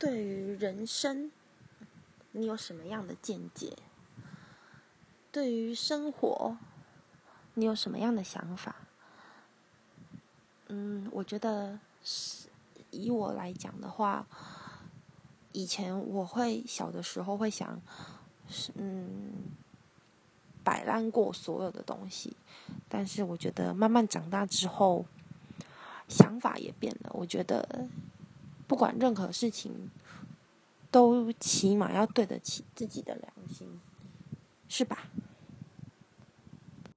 对于人生，你有什么样的见解？对于生活，你有什么样的想法？嗯，我觉得是以我来讲的话，以前我会小的时候会想，嗯，摆烂过所有的东西，但是我觉得慢慢长大之后，想法也变了。我觉得。不管任何事情，都起码要对得起自己的良心，是吧？